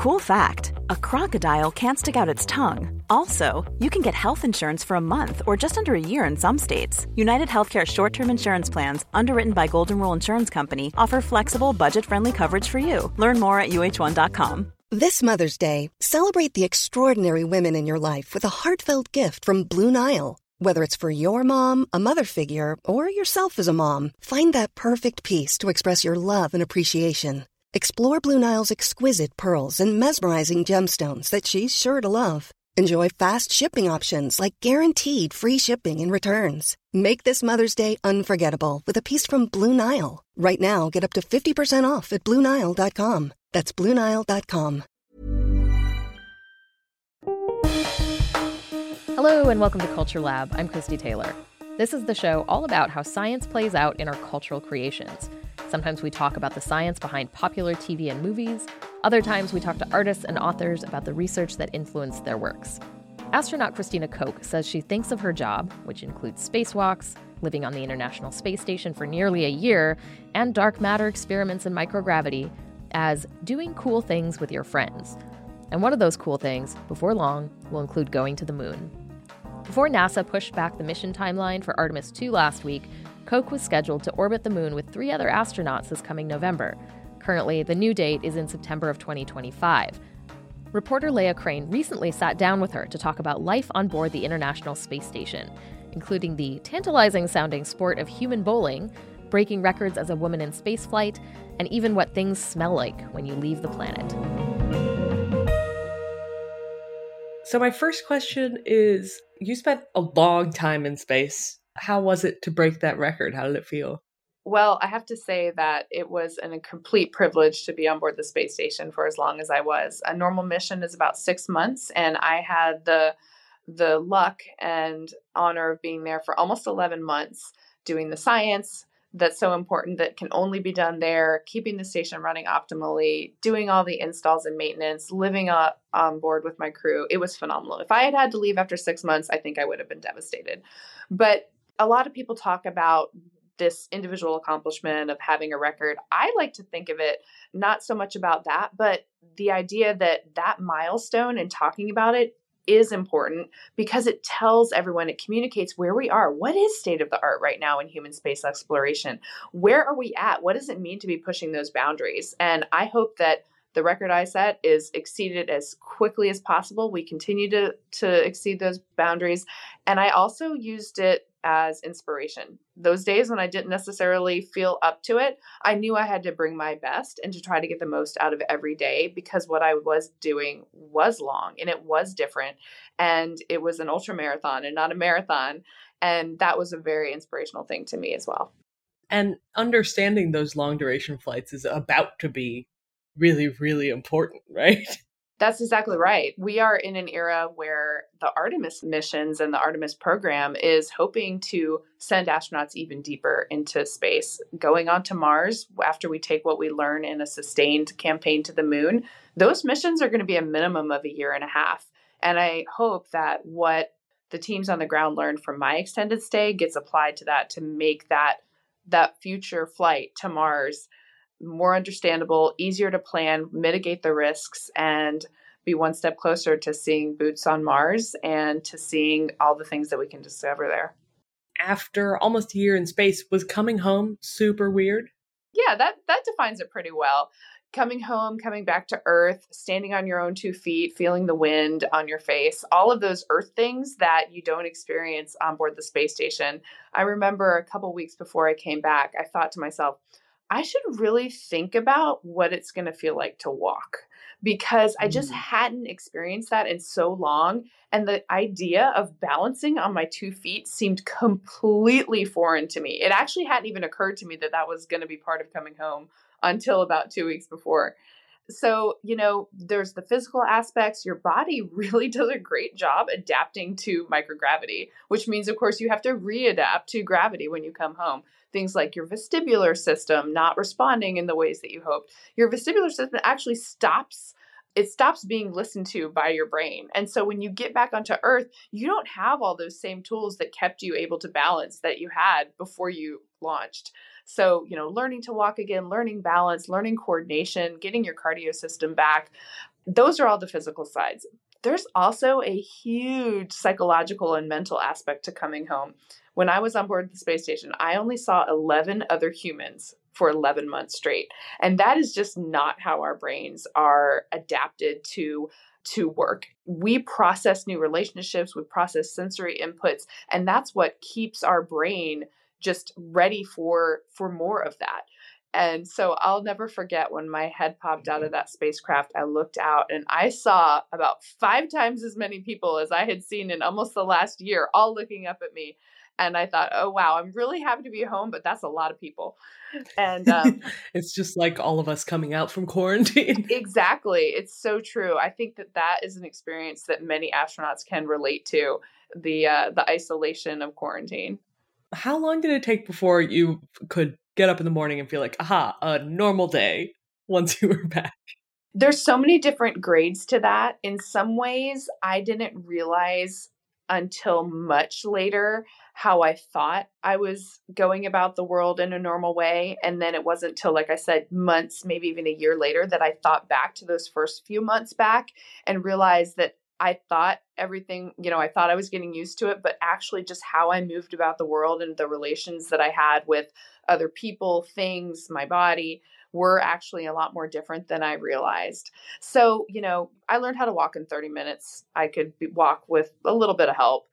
Cool fact a crocodile can't stick out its tongue. Also, you can get health insurance for a month or just under a year in some states. United Healthcare short term insurance plans, underwritten by Golden Rule Insurance Company, offer flexible, budget friendly coverage for you. Learn more at uh1.com. This Mother's Day, celebrate the extraordinary women in your life with a heartfelt gift from Blue Nile. Whether it's for your mom, a mother figure, or yourself as a mom, find that perfect piece to express your love and appreciation. Explore Blue Nile's exquisite pearls and mesmerizing gemstones that she's sure to love. Enjoy fast shipping options like guaranteed free shipping and returns. Make this Mother's Day unforgettable with a piece from Blue Nile. Right now, get up to 50% off at BlueNile.com. That's BlueNile.com. Hello, and welcome to Culture Lab. I'm Christy Taylor. This is the show all about how science plays out in our cultural creations. Sometimes we talk about the science behind popular TV and movies. Other times we talk to artists and authors about the research that influenced their works. Astronaut Christina Koch says she thinks of her job, which includes spacewalks, living on the International Space Station for nearly a year, and dark matter experiments in microgravity, as doing cool things with your friends. And one of those cool things, before long, will include going to the moon. Before NASA pushed back the mission timeline for Artemis 2 last week, Koch was scheduled to orbit the moon with three other astronauts this coming November. Currently, the new date is in September of 2025. Reporter Leah Crane recently sat down with her to talk about life on board the International Space Station, including the tantalizing sounding sport of human bowling, breaking records as a woman in spaceflight, and even what things smell like when you leave the planet. So, my first question is you spent a long time in space how was it to break that record? How did it feel? Well, I have to say that it was an, a complete privilege to be on board the space station for as long as I was. A normal mission is about six months, and I had the the luck and honor of being there for almost 11 months doing the science that's so important that can only be done there, keeping the station running optimally, doing all the installs and maintenance, living up on board with my crew. It was phenomenal. If I had had to leave after six months, I think I would have been devastated. But a lot of people talk about this individual accomplishment of having a record. I like to think of it not so much about that, but the idea that that milestone and talking about it is important because it tells everyone, it communicates where we are. What is state of the art right now in human space exploration? Where are we at? What does it mean to be pushing those boundaries? And I hope that the record I set is exceeded as quickly as possible. We continue to to exceed those boundaries, and I also used it as inspiration. Those days when I didn't necessarily feel up to it, I knew I had to bring my best and to try to get the most out of every day because what I was doing was long and it was different and it was an ultra marathon and not a marathon and that was a very inspirational thing to me as well. And understanding those long duration flights is about to be really really important, right? That's exactly right. We are in an era where the Artemis missions and the Artemis program is hoping to send astronauts even deeper into space. Going on to Mars, after we take what we learn in a sustained campaign to the moon, those missions are going to be a minimum of a year and a half. And I hope that what the teams on the ground learned from my extended stay gets applied to that to make that that future flight to Mars more understandable, easier to plan, mitigate the risks, and be one step closer to seeing boots on Mars and to seeing all the things that we can discover there. After almost a year in space, was coming home super weird? Yeah, that that defines it pretty well. Coming home, coming back to Earth, standing on your own two feet, feeling the wind on your face, all of those Earth things that you don't experience on board the space station. I remember a couple weeks before I came back, I thought to myself, I should really think about what it's going to feel like to walk because I just mm. hadn't experienced that in so long. And the idea of balancing on my two feet seemed completely foreign to me. It actually hadn't even occurred to me that that was going to be part of coming home until about two weeks before. So, you know, there's the physical aspects. Your body really does a great job adapting to microgravity, which means, of course, you have to readapt to gravity when you come home things like your vestibular system not responding in the ways that you hoped. Your vestibular system actually stops it stops being listened to by your brain. And so when you get back onto earth, you don't have all those same tools that kept you able to balance that you had before you launched. So, you know, learning to walk again, learning balance, learning coordination, getting your cardio system back. those are all the physical sides. There's also a huge psychological and mental aspect to coming home. When I was on board the space station, I only saw 11 other humans for 11 months straight. And that is just not how our brains are adapted to to work. We process new relationships, we process sensory inputs, and that's what keeps our brain just ready for for more of that. And so I'll never forget when my head popped out of that spacecraft. I looked out and I saw about five times as many people as I had seen in almost the last year, all looking up at me. And I thought, oh, wow, I'm really happy to be home, but that's a lot of people. And um, it's just like all of us coming out from quarantine. exactly. It's so true. I think that that is an experience that many astronauts can relate to the uh, the isolation of quarantine. How long did it take before you could get up in the morning and feel like, aha, a normal day once you were back? There's so many different grades to that. In some ways, I didn't realize until much later how I thought I was going about the world in a normal way. And then it wasn't till, like I said, months, maybe even a year later, that I thought back to those first few months back and realized that I thought everything, you know, I thought I was getting used to it, but actually just how I moved about the world and the relations that I had with other people, things, my body were actually a lot more different than I realized. So, you know, I learned how to walk in 30 minutes. I could walk with a little bit of help.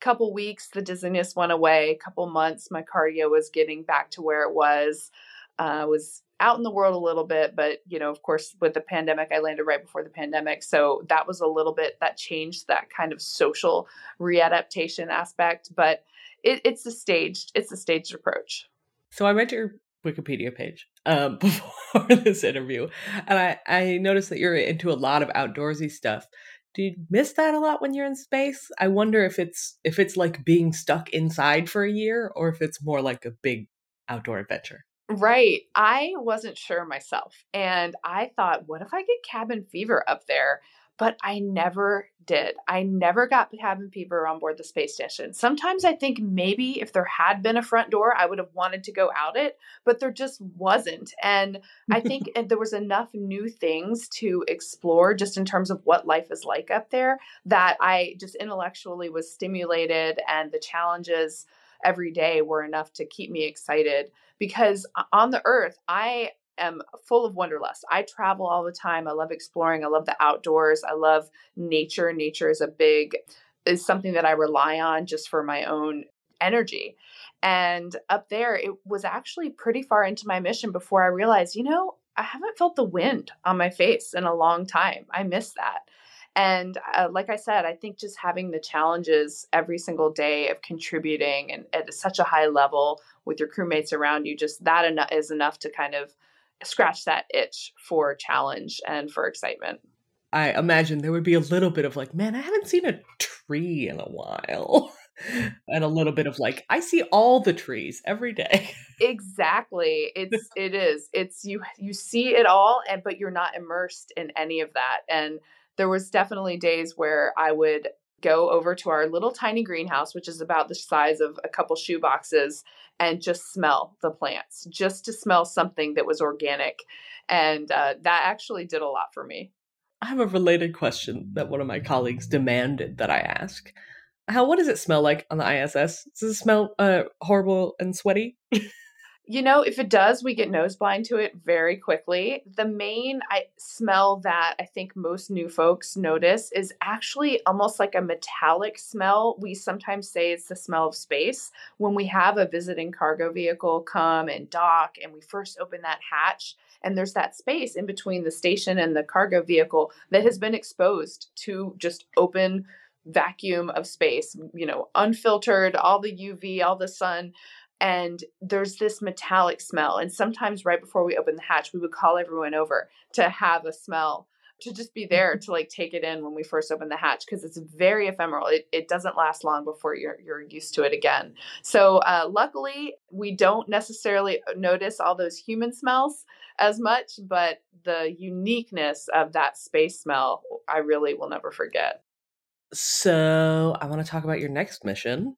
Couple weeks, the dizziness went away. Couple months, my cardio was getting back to where it was. Uh, was out in the world a little bit, but you know, of course, with the pandemic, I landed right before the pandemic, so that was a little bit that changed that kind of social readaptation aspect. But it, it's a staged, it's a staged approach. So I read your Wikipedia page um, before this interview, and I I noticed that you're into a lot of outdoorsy stuff. Do you miss that a lot when you're in space? I wonder if it's if it's like being stuck inside for a year, or if it's more like a big outdoor adventure. Right. I wasn't sure myself. And I thought, what if I get cabin fever up there? But I never did. I never got cabin fever on board the space station. Sometimes I think maybe if there had been a front door, I would have wanted to go out it, but there just wasn't. And I think there was enough new things to explore just in terms of what life is like up there that I just intellectually was stimulated and the challenges every day were enough to keep me excited because on the earth, I am full of wanderlust. I travel all the time. I love exploring. I love the outdoors. I love nature. Nature is a big is something that I rely on just for my own energy. And up there, it was actually pretty far into my mission before I realized, you know, I haven't felt the wind on my face in a long time. I miss that. And uh, like I said, I think just having the challenges every single day of contributing and at such a high level with your crewmates around you, just that en- is enough to kind of scratch that itch for challenge and for excitement. I imagine there would be a little bit of like, man, I haven't seen a tree in a while. and a little bit of like, I see all the trees every day. exactly. It's it is. It's you you see it all and but you're not immersed in any of that. And there was definitely days where I would go over to our little tiny greenhouse, which is about the size of a couple shoe boxes, and just smell the plants, just to smell something that was organic. And uh, that actually did a lot for me. I have a related question that one of my colleagues demanded that I ask. How what does it smell like on the ISS? Does it smell uh, horrible and sweaty? You know, if it does, we get nose blind to it very quickly. The main I, smell that I think most new folks notice is actually almost like a metallic smell. We sometimes say it's the smell of space. When we have a visiting cargo vehicle come and dock and we first open that hatch, and there's that space in between the station and the cargo vehicle that has been exposed to just open vacuum of space, you know, unfiltered, all the UV, all the sun and there's this metallic smell. And sometimes right before we open the hatch, we would call everyone over to have a smell to just be there to like take it in when we first open the hatch because it's very ephemeral. It, it doesn't last long before you're you're used to it again. So uh, luckily, we don't necessarily notice all those human smells as much, but the uniqueness of that space smell, I really will never forget. So I want to talk about your next mission,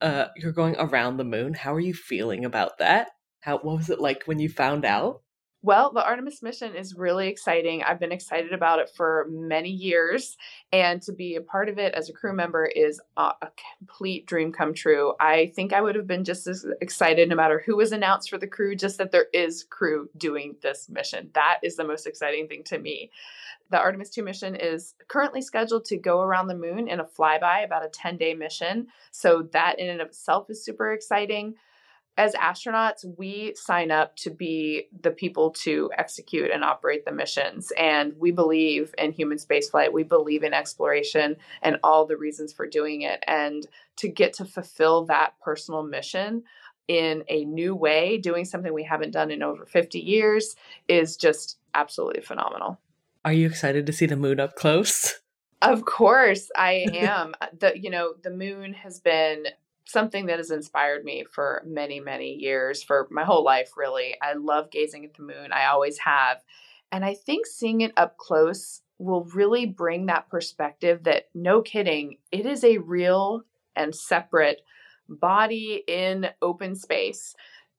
uh, you're going around the moon. How are you feeling about that? How what was it like when you found out? Well, the Artemis mission is really exciting. I've been excited about it for many years, and to be a part of it as a crew member is a, complete dream come true. I think I would have been just as excited no matter who was announced for the crew, just that there is crew doing this mission. That is the most exciting thing to me. The Artemis 2 mission is currently scheduled to go around the moon in a flyby, about a 10 day mission. So, that in and of itself is super exciting as astronauts, we sign up to be the people to execute and operate the missions. And we believe in human spaceflight. We believe in exploration and all the reasons for doing it. And to get to fulfill that personal mission in a new way, doing something we haven't done in over 50 years, is just absolutely phenomenal. Are you excited to see the moon up close? Of course, I am. the you know, the moon has been something that has inspired me for many, many years, for my whole life, really. I love gazing at the moon. I always have. And I think seeing it up close will really bring that perspective that, no kidding, it is a real and separate body in open space.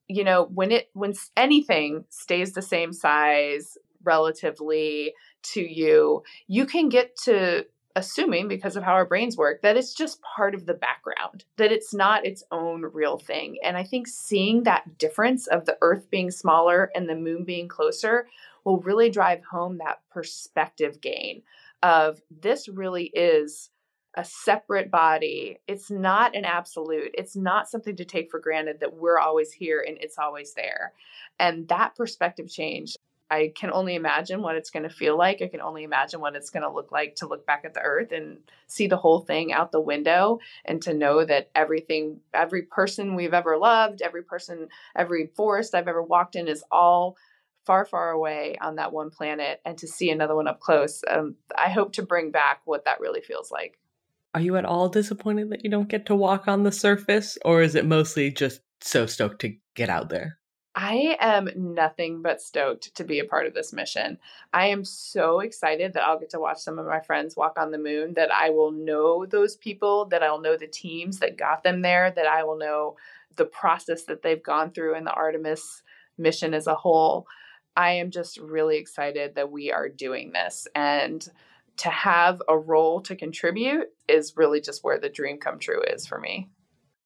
You know, when it, when anything stays the same size relatively to you, you can get to assuming because of how our brains work that it's just part of the background that it's not its own real thing and i think seeing that difference of the earth being smaller and the moon being closer will really drive home that perspective gain of this really is a separate body. It's not an absolute. It's not something to take for granted that we're always here and it's always there. And that perspective change I can only imagine what it's going to feel like. I can only imagine what it's going to look like to look back at the earth and see the whole thing out the window and to know that everything, every person we've ever loved, every person, every forest I've ever walked in is all far, far away on that one planet. And to see another one up close, um, I hope to bring back what that really feels like. Are you at all disappointed that you don't get to walk on the surface, or is it mostly just so stoked to get out there? I am nothing but stoked to be a part of this mission. I am so excited that I'll get to watch some of my friends walk on the moon, that I will know those people, that I'll know the teams that got them there, that I will know the process that they've gone through in the Artemis mission as a whole. I am just really excited that we are doing this. And to have a role to contribute is really just where the dream come true is for me.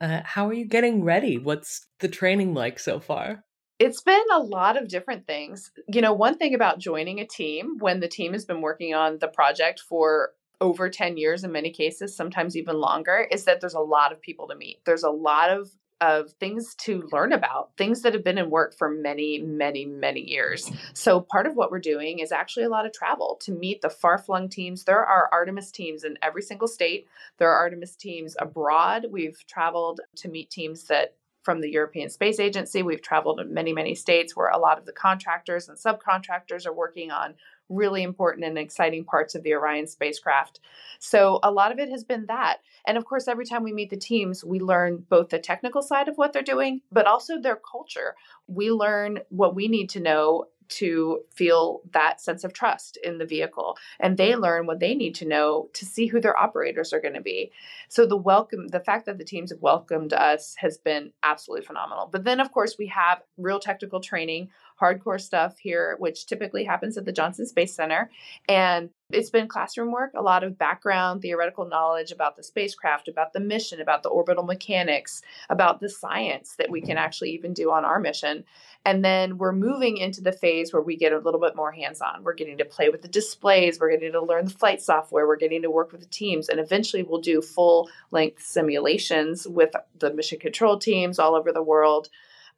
Uh, how are you getting ready? What's the training like so far? It's been a lot of different things. You know, one thing about joining a team when the team has been working on the project for over 10 years in many cases, sometimes even longer, is that there's a lot of people to meet. There's a lot of of things to learn about, things that have been in work for many, many, many years. So, part of what we're doing is actually a lot of travel to meet the far flung teams. There are Artemis teams in every single state, there are Artemis teams abroad. We've traveled to meet teams that from the European Space Agency. We've traveled to many, many states where a lot of the contractors and subcontractors are working on really important and exciting parts of the Orion spacecraft. So a lot of it has been that. And of course, every time we meet the teams, we learn both the technical side of what they're doing, but also their culture. We learn what we need to know to feel that sense of trust in the vehicle and they learn what they need to know to see who their operators are going to be so the welcome the fact that the teams have welcomed us has been absolutely phenomenal but then of course we have real technical training hardcore stuff here, which typically happens at the Johnson Space Center. And it's been classroom work, a lot of background, theoretical knowledge about the spacecraft, about the mission, about the orbital mechanics, about the science that we can actually even do on our mission. And then we're moving into the phase where we get a little bit more hands on. We're getting to play with the displays, we're getting to learn the flight software, we're getting to work with the teams, and eventually we'll do full length simulations with the mission control teams all over the world.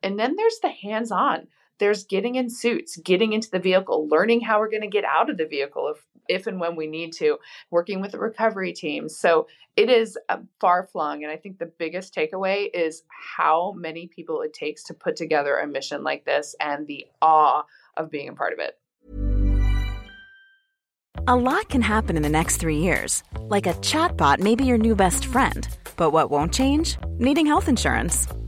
And then there's the hands on there's getting in suits, getting into the vehicle, learning how we're going to get out of the vehicle if if and when we need to, working with the recovery teams. So it is um, far flung. And I think the biggest takeaway is how many people it takes to put together a mission like this and the awe of being a part of it. A lot can happen in the next three years. Like a chatbot may be your new best friend. But what won't change? Needing health insurance.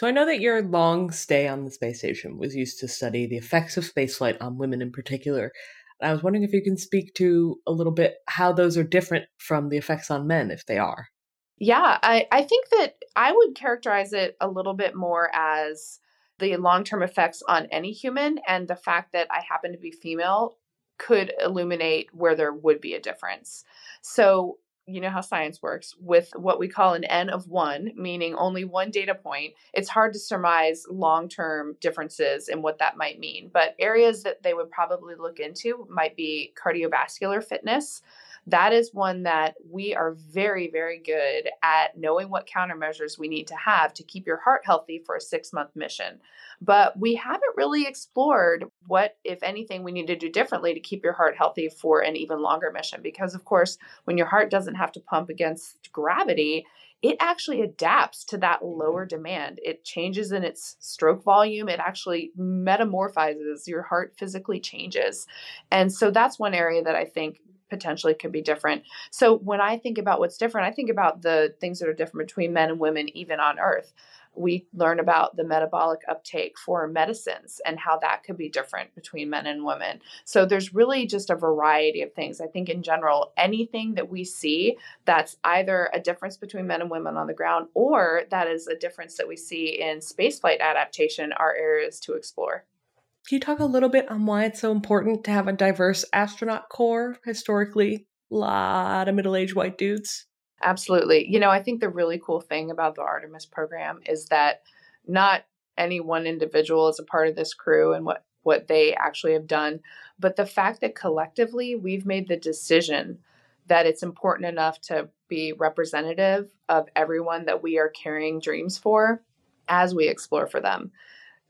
So I know that your long stay on the space station was used to study the effects of spaceflight on women in particular. I was wondering if you can speak to a little bit how those are different from the effects on men, if they are. Yeah, I, I think that I would characterize it a little bit more as the long term effects on any human, and the fact that I happen to be female could illuminate where there would be a difference. So, you know how science works with what we call an n of one, meaning only one data point, it's hard to surmise long term differences in what that might mean. But areas that they would probably look into might be cardiovascular fitness. That is one that we are very, very good at knowing what countermeasures we need to have to keep your heart healthy for a six month mission. But we haven't really explored what, if anything, we need to do differently to keep your heart healthy for an even longer mission. Because, of course, when your heart doesn't have to pump against gravity, it actually adapts to that mm-hmm. lower demand. It changes in its stroke volume. It actually metamorphizes. Your heart physically changes. And so that's one area that I think potentially could be different. So when I think about what's different, I think about the things that are different between men and women, even on Earth we learn about the metabolic uptake for medicines and how that could be different between men and women. So there's really just a variety of things. I think in general, anything that we see that's either a difference between men and women on the ground or that is a difference that we see in spaceflight adaptation are areas to explore. Can you talk a little bit on why it's so important to have a diverse astronaut corps? Historically, a lot of middle aged white dudes. Absolutely. You know, I think the really cool thing about the Artemis program is that not any one individual is a part of this crew and what what they actually have done, but the fact that collectively we've made the decision that it's important enough to be representative of everyone that we are carrying dreams for as we explore for them.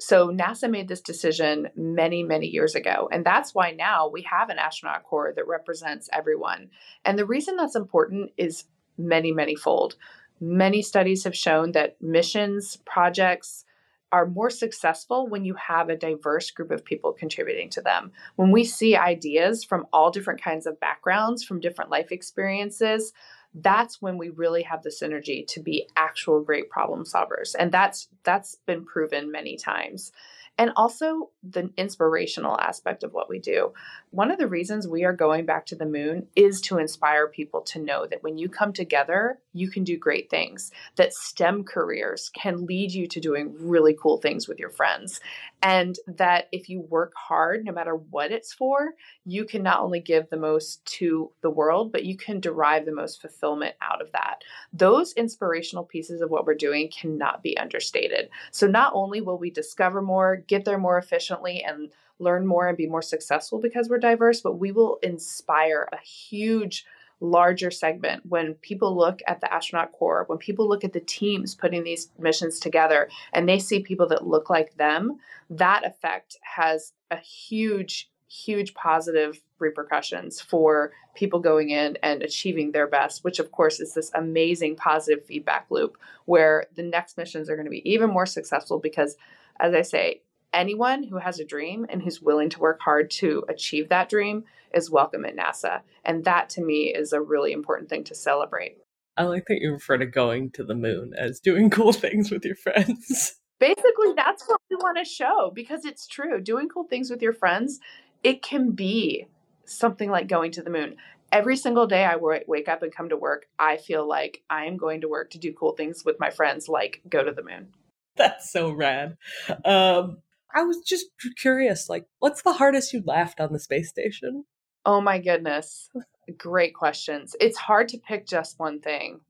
So NASA made this decision many, many years ago. And that's why now we have an astronaut corps that represents everyone. And the reason that's important is many, many fold. Many studies have shown that missions, projects, are more successful when you have a diverse group of people contributing to them. When we see ideas from all different kinds of backgrounds, from different life experiences, that's when we really have the synergy to be actual great problem solvers. And that's that's been proven many times and also the inspirational aspect of what we do. One of the reasons we are going back to the moon is to inspire people to know that when you come together, you can do great things, that STEM careers can lead you to doing really cool things with your friends, and that if you work hard, no matter what it's for, you can not only give the most to the world, but you can derive the most fulfillment out of that. Those inspirational pieces of what we're doing cannot be understated. So, not only will we discover more, get there more efficiently and learn more and be more successful because we're diverse, but we will inspire a huge larger segment when people look at the astronaut corps when people look at the teams putting these missions together and they see people that look like them that effect has a huge huge positive repercussions for people going in and achieving their best, which of course is this amazing positive feedback loop where the next missions are going to be even more successful because, as I say, anyone who has a dream and who's willing to work hard to achieve that dream is welcome at NASA. And that to me is a really important thing to celebrate. I like that you refer to going to the moon as doing cool things with your friends. Basically, that's what we want to show because it's true. Doing cool things with your friends, it can be something like going to the moon. Every single day I wake up and come to work, I feel like I am going to work to do cool things with my friends, like go to the moon. That's so rad. Um, I was just curious, like, what's the hardest you laughed on the space station? Oh my goodness. Great questions. It's hard to pick just one thing.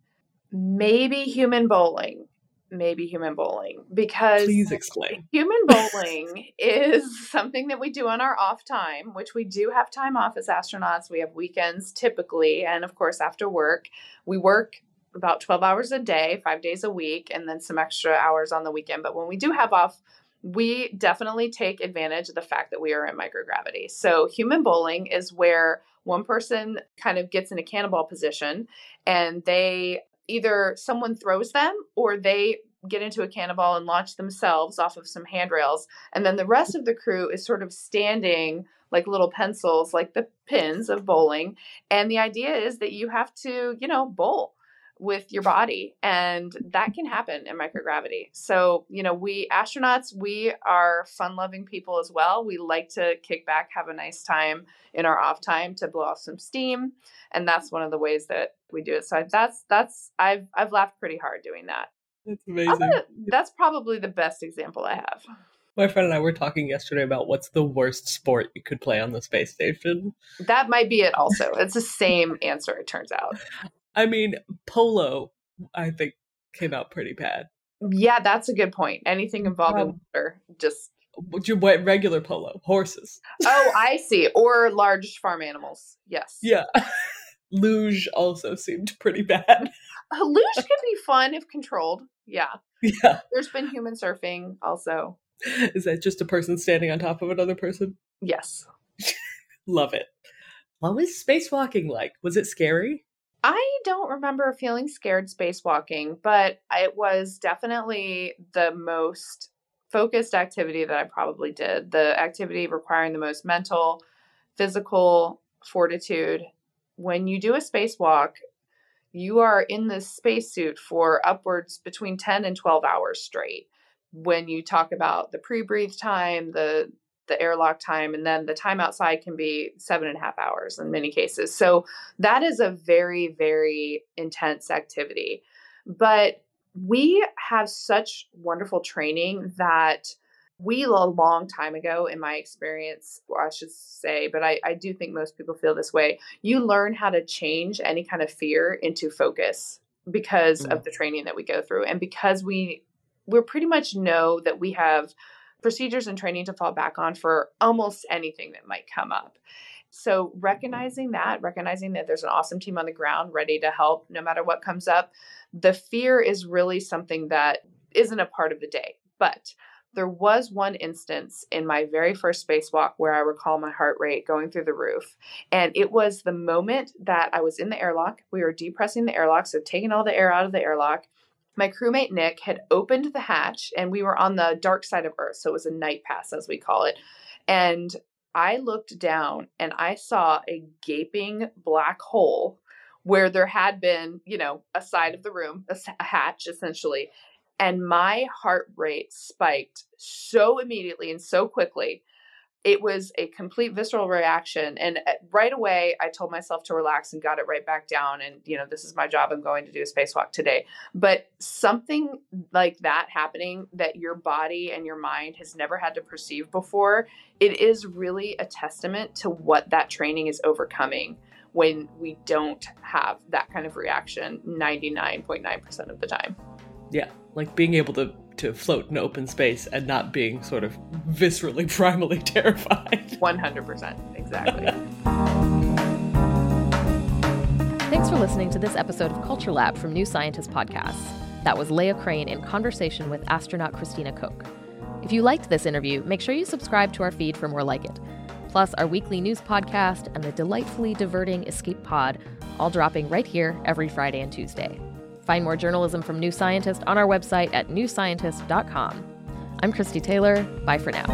Maybe human bowling. maybe human bowling because please explain. Human bowling is something that we do on our off time, which we do have time off as astronauts. We have weekends typically, and of course, after work, we work about 12 hours a day, five days a week, and then some extra hours on the weekend. But when we do have off, we definitely take advantage of the fact that we are in microgravity. So, human bowling is where one person kind of gets in a cannonball position and they either someone throws them or they get into a cannonball and launch themselves off of some handrails. And then the rest of the crew is sort of standing like little pencils, like the pins of bowling. And the idea is that you have to, you know, bowl with your body and that can happen in microgravity so you know we astronauts we are fun loving people as well we like to kick back have a nice time in our off time to blow off some steam and that's one of the ways that we do it so that's that's i've i've laughed pretty hard doing that that's amazing gonna, that's probably the best example i have my friend and I were talking yesterday about what's the worst sport you could play on the space station. That might be it also. It's the same answer, it turns out. I mean, polo, I think, came out pretty bad. Yeah, that's a good point. Anything involving um, water, just your regular polo, horses. Oh, I see. Or large farm animals. Yes. Yeah. luge also seemed pretty bad. A luge can be fun if controlled. Yeah. Yeah. There's been human surfing also. Is that just a person standing on top of another person? Yes. Love it. What was spacewalking like? Was it scary? I don't remember feeling scared spacewalking, but it was definitely the most focused activity that I probably did. The activity requiring the most mental, physical fortitude. When you do a spacewalk, you are in this spacesuit for upwards between 10 and 12 hours straight. When you talk about the pre breathe time, the the airlock time, and then the time outside can be seven and a half hours in many cases. So that is a very, very intense activity. But we have such wonderful training that we a long time ago in my experience i should say but I, I do think most people feel this way you learn how to change any kind of fear into focus because mm-hmm. of the training that we go through and because we we pretty much know that we have procedures and training to fall back on for almost anything that might come up. So, recognizing that, recognizing that there's an awesome team on the ground ready to help no matter what comes up, the fear is really something that isn't a part of the day. But there was one instance in my very first spacewalk where I recall my heart rate going through the roof. And it was the moment that I was in the airlock. We were depressing the airlock, so taking all the air out of the airlock my crewmate Nick had opened the hatch and we were on the dark side of Earth. So it was a night pass, as we call it. And I looked down and I saw a gaping black hole where there had been, you know, a side of the room, a, hatch essentially. And my heart rate spiked so immediately and so quickly it was a complete visceral reaction and uh, right away i told myself to relax and got it right back down and you know this is my job i'm going to do a spacewalk today. But something like that happening that your body and your mind has never had to perceive before it is really a testament to what that training is overcoming when we don't have that kind of reaction 99.9% of the time. Yeah like being able to to float in open space and not being sort of viscerally, primally terrified. 100%. Exactly. Thanks for listening to this episode of Culture Lab from New Scientist Podcasts. That was Leah Crane in conversation with astronaut Christina Koch. If you liked this interview, make sure you subscribe to our feed for more like it. Plus, our weekly news podcast and the delightfully diverting Escape Pod, all dropping right here every Friday and Tuesday. Find more journalism from New Scientist on our website at newscientist.com. I'm Christy Taylor. Bye for now.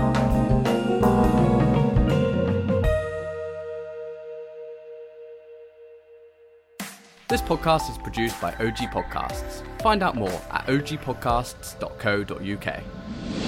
This podcast is produced by OG Podcasts. Find out more at ogpodcasts.co.uk.